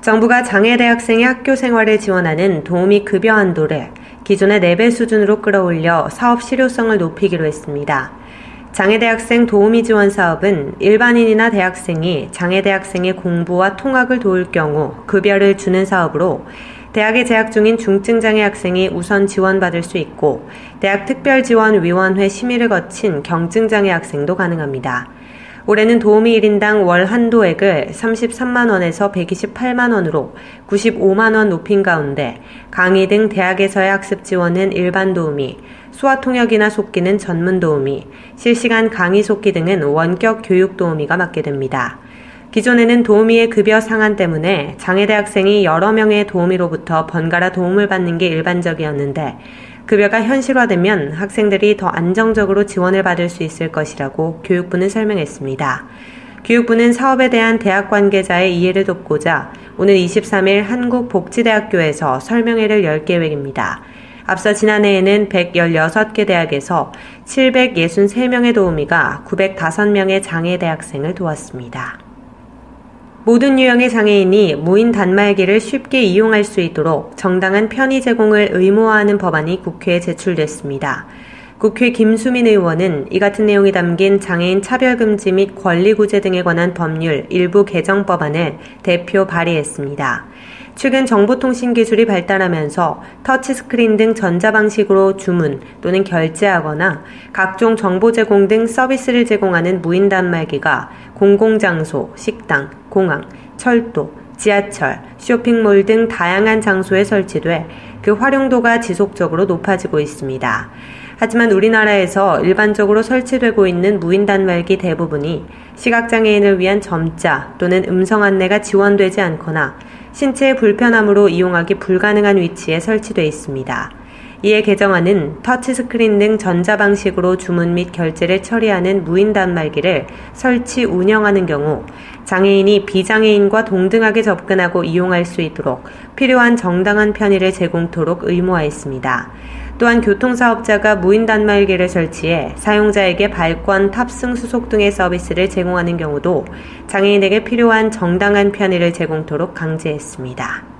정부가 장애대학생의 학교 생활을 지원하는 도우미 급여 한도를 기존의 4배 수준으로 끌어올려 사업 실효성을 높이기로 했습니다. 장애대학생 도우미 지원 사업은 일반인이나 대학생이 장애대학생의 공부와 통학을 도울 경우 급여를 주는 사업으로 대학에 재학 중인 중증장애 학생이 우선 지원받을 수 있고 대학 특별지원위원회 심의를 거친 경증장애 학생도 가능합니다. 올해는 도우미 1인당 월 한도액을 33만원에서 128만원으로 95만원 높인 가운데 강의 등 대학에서의 학습 지원은 일반 도우미, 수화 통역이나 속기는 전문 도우미, 실시간 강의 속기 등은 원격 교육 도우미가 맡게 됩니다. 기존에는 도우미의 급여 상한 때문에 장애대 학생이 여러 명의 도우미로부터 번갈아 도움을 받는 게 일반적이었는데 급여가 현실화되면 학생들이 더 안정적으로 지원을 받을 수 있을 것이라고 교육부는 설명했습니다. 교육부는 사업에 대한 대학 관계자의 이해를 돕고자 오늘 23일 한국복지대학교에서 설명회를 열 계획입니다. 앞서 지난해에는 116개 대학에서 763명의 도우미가 905명의 장애 대학생을 도왔습니다. 모든 유형의 장애인이 무인 단말기를 쉽게 이용할 수 있도록 정당한 편의 제공을 의무화하는 법안이 국회에 제출됐습니다. 국회 김수민 의원은 이 같은 내용이 담긴 장애인 차별금지 및 권리구제 등에 관한 법률 일부 개정 법안을 대표 발의했습니다. 최근 정보통신 기술이 발달하면서 터치스크린 등 전자방식으로 주문 또는 결제하거나 각종 정보 제공 등 서비스를 제공하는 무인 단말기가 공공장소, 식당, 공항, 철도, 지하철, 쇼핑몰 등 다양한 장소에 설치돼 그 활용도가 지속적으로 높아지고 있습니다. 하지만 우리나라에서 일반적으로 설치되고 있는 무인 단말기 대부분이 시각장애인을 위한 점자 또는 음성 안내가 지원되지 않거나 신체의 불편함으로 이용하기 불가능한 위치에 설치되어 있습니다. 이에 개정안은 터치스크린 등 전자방식으로 주문 및 결제를 처리하는 무인 단말기를 설치 운영하는 경우 장애인이 비장애인과 동등하게 접근하고 이용할 수 있도록 필요한 정당한 편의를 제공토록 의무화했습니다. 또한 교통사업자가 무인 단말기를 설치해 사용자에게 발권, 탑승, 수속 등의 서비스를 제공하는 경우도 장애인에게 필요한 정당한 편의를 제공토록 강제했습니다.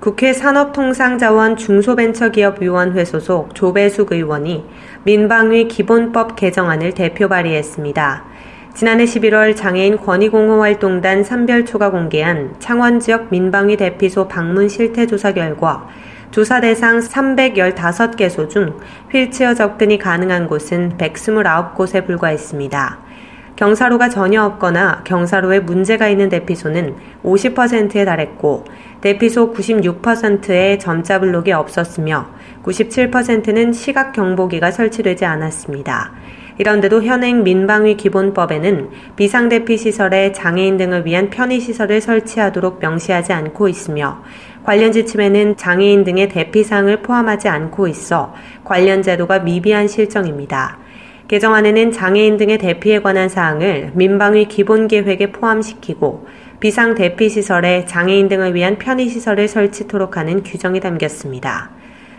국회 산업통상자원 중소벤처기업위원회 소속 조배숙 의원이 민방위 기본법 개정안을 대표 발의했습니다. 지난해 11월 장애인 권익공허활동단 산별초가 공개한 창원지역 민방위 대피소 방문 실태조사 결과 조사 대상 315개소 중 휠체어 접근이 가능한 곳은 129곳에 불과했습니다. 경사로가 전혀 없거나 경사로에 문제가 있는 대피소는 50%에 달했고 대피소 96%에 점자 블록이 없었으며 97%는 시각 경보기가 설치되지 않았습니다. 이런데도 현행 민방위 기본법에는 비상대피 시설에 장애인 등을 위한 편의시설을 설치하도록 명시하지 않고 있으며 관련 지침에는 장애인 등의 대피사항을 포함하지 않고 있어 관련 제도가 미비한 실정입니다. 개정안에는 장애인 등의 대피에 관한 사항을 민방위 기본계획에 포함시키고 비상 대피 시설에 장애인 등을 위한 편의 시설을 설치토록 하는 규정이 담겼습니다.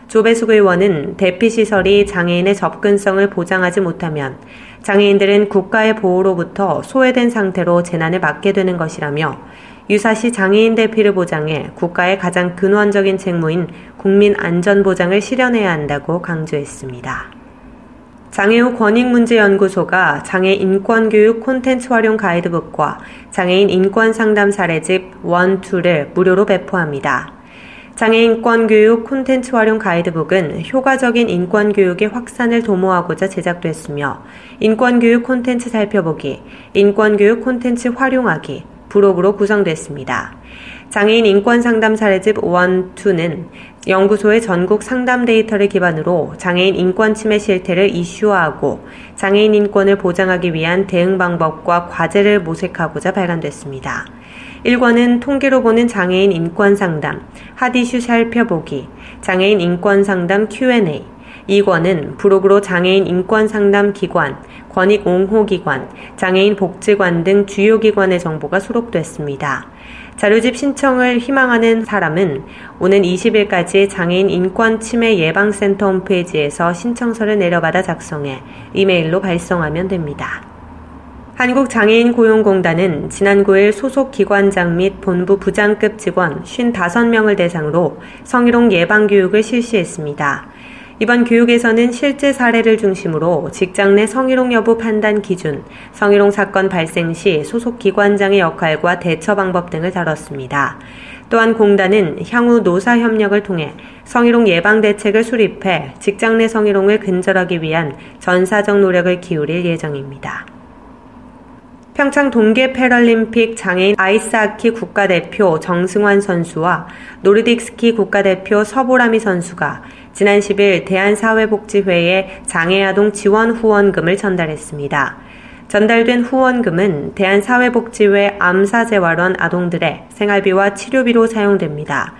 조배숙 의원은 대피 시설이 장애인의 접근성을 보장하지 못하면 장애인들은 국가의 보호로부터 소외된 상태로 재난을 맞게 되는 것이라며 유사시 장애인 대피를 보장해 국가의 가장 근원적인 책무인 국민 안전 보장을 실현해야 한다고 강조했습니다. 장애우 권익문제연구소가 장애 인권교육 콘텐츠 활용 가이드북과 장애인 인권 상담 사례집 1, 2를 무료로 배포합니다. 장애인권 교육 콘텐츠 활용 가이드북은 효과적인 인권 교육의 확산을 도모하고자 제작됐으며 인권 교육 콘텐츠 살펴보기, 인권 교육 콘텐츠 활용하기, 부록으로 구성됐습니다. 장애인 인권 상담 사례집 1, 2는 연구소의 전국 상담 데이터를 기반으로 장애인 인권 침해 실태를 이슈화하고 장애인 인권을 보장하기 위한 대응 방법과 과제를 모색하고자 발간됐습니다. 1권은 통계로 보는 장애인 인권 상담, 핫이슈 살펴보기, 장애인 인권 상담 Q&A, 2권은 부록으로 장애인 인권 상담 기관, 권익 옹호 기관, 장애인 복지관 등 주요 기관의 정보가 수록됐습니다. 자료집 신청을 희망하는 사람은 오는 20일까지 장애인 인권 침해 예방센터 홈페이지에서 신청서를 내려받아 작성해 이메일로 발송하면 됩니다. 한국장애인 고용공단은 지난 9일 소속 기관장 및 본부 부장급 직원 55명을 대상으로 성희롱 예방교육을 실시했습니다. 이번 교육에서는 실제 사례를 중심으로 직장 내 성희롱 여부 판단 기준, 성희롱 사건 발생 시 소속 기관장의 역할과 대처 방법 등을 다뤘습니다. 또한 공단은 향후 노사 협력을 통해 성희롱 예방 대책을 수립해 직장 내 성희롱을 근절하기 위한 전사적 노력을 기울일 예정입니다. 평창 동계 패럴림픽 장애인 아이스하키 국가대표 정승환 선수와 노르딕 스키 국가대표 서보라미 선수가 지난 10일 대한사회복지회에 장애아동 지원 후원금을 전달했습니다. 전달된 후원금은 대한사회복지회 암사재활원 아동들의 생활비와 치료비로 사용됩니다.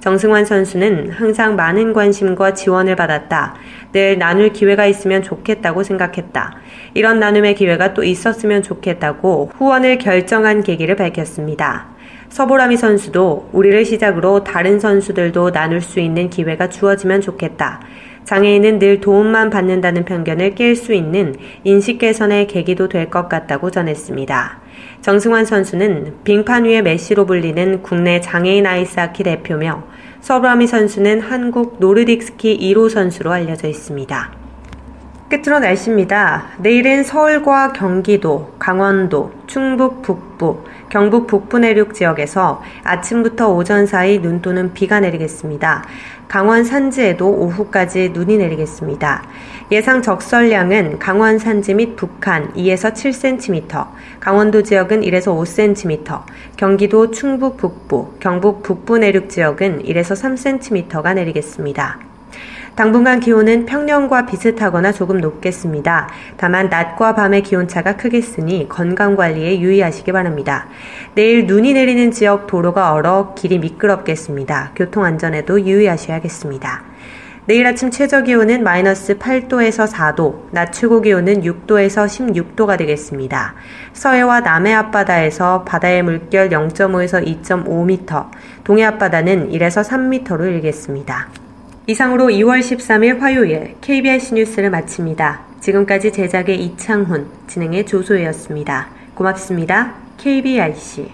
정승환 선수는 항상 많은 관심과 지원을 받았다. 늘 나눌 기회가 있으면 좋겠다고 생각했다. 이런 나눔의 기회가 또 있었으면 좋겠다고 후원을 결정한 계기를 밝혔습니다. 서보라미 선수도 우리를 시작으로 다른 선수들도 나눌 수 있는 기회가 주어지면 좋겠다. 장애인은 늘 도움만 받는다는 편견을 깰 수 있는 인식 개선의 계기도 될 것 같다고 전했습니다. 정승환 선수는 빙판 위의 메시로 불리는 국내 장애인 아이스하키 대표며 서보라미 선수는 한국 노르딕 스키 1호 선수로 알려져 있습니다. 끝으로 날씨입니다. 내일은 서울과 경기도, 강원도, 충북 북부, 경북 북부 내륙 지역에서 아침부터 오전 사이 눈 또는 비가 내리겠습니다. 강원 산지에도 오후까지 눈이 내리겠습니다. 예상 적설량은 강원 산지 및 북한 2에서 7cm, 강원도 지역은 1에서 5cm, 경기도 충북 북부, 경북 북부 내륙 지역은 1에서 3cm가 내리겠습니다. 당분간 기온은 평년과 비슷하거나 조금 높겠습니다. 다만 낮과 밤의 기온차가 크겠으니 건강관리에 유의하시기 바랍니다. 내일 눈이 내리는 지역 도로가 얼어 길이 미끄럽겠습니다. 교통안전에도 유의하셔야겠습니다. 내일 아침 최저 기온은 마이너스 8도에서 4도, 낮 최고 기온은 6도에서 16도가 되겠습니다. 서해와 남해 앞바다에서 바다의 물결 0.5에서 2.5m, 동해 앞바다는 1에서 3m로 일겠습니다. 이상으로 2월 13일 화요일 KBS 뉴스를 마칩니다. 지금까지 제작의 이창훈, 진행의 조소혜였습니다. 고맙습니다. KBIC.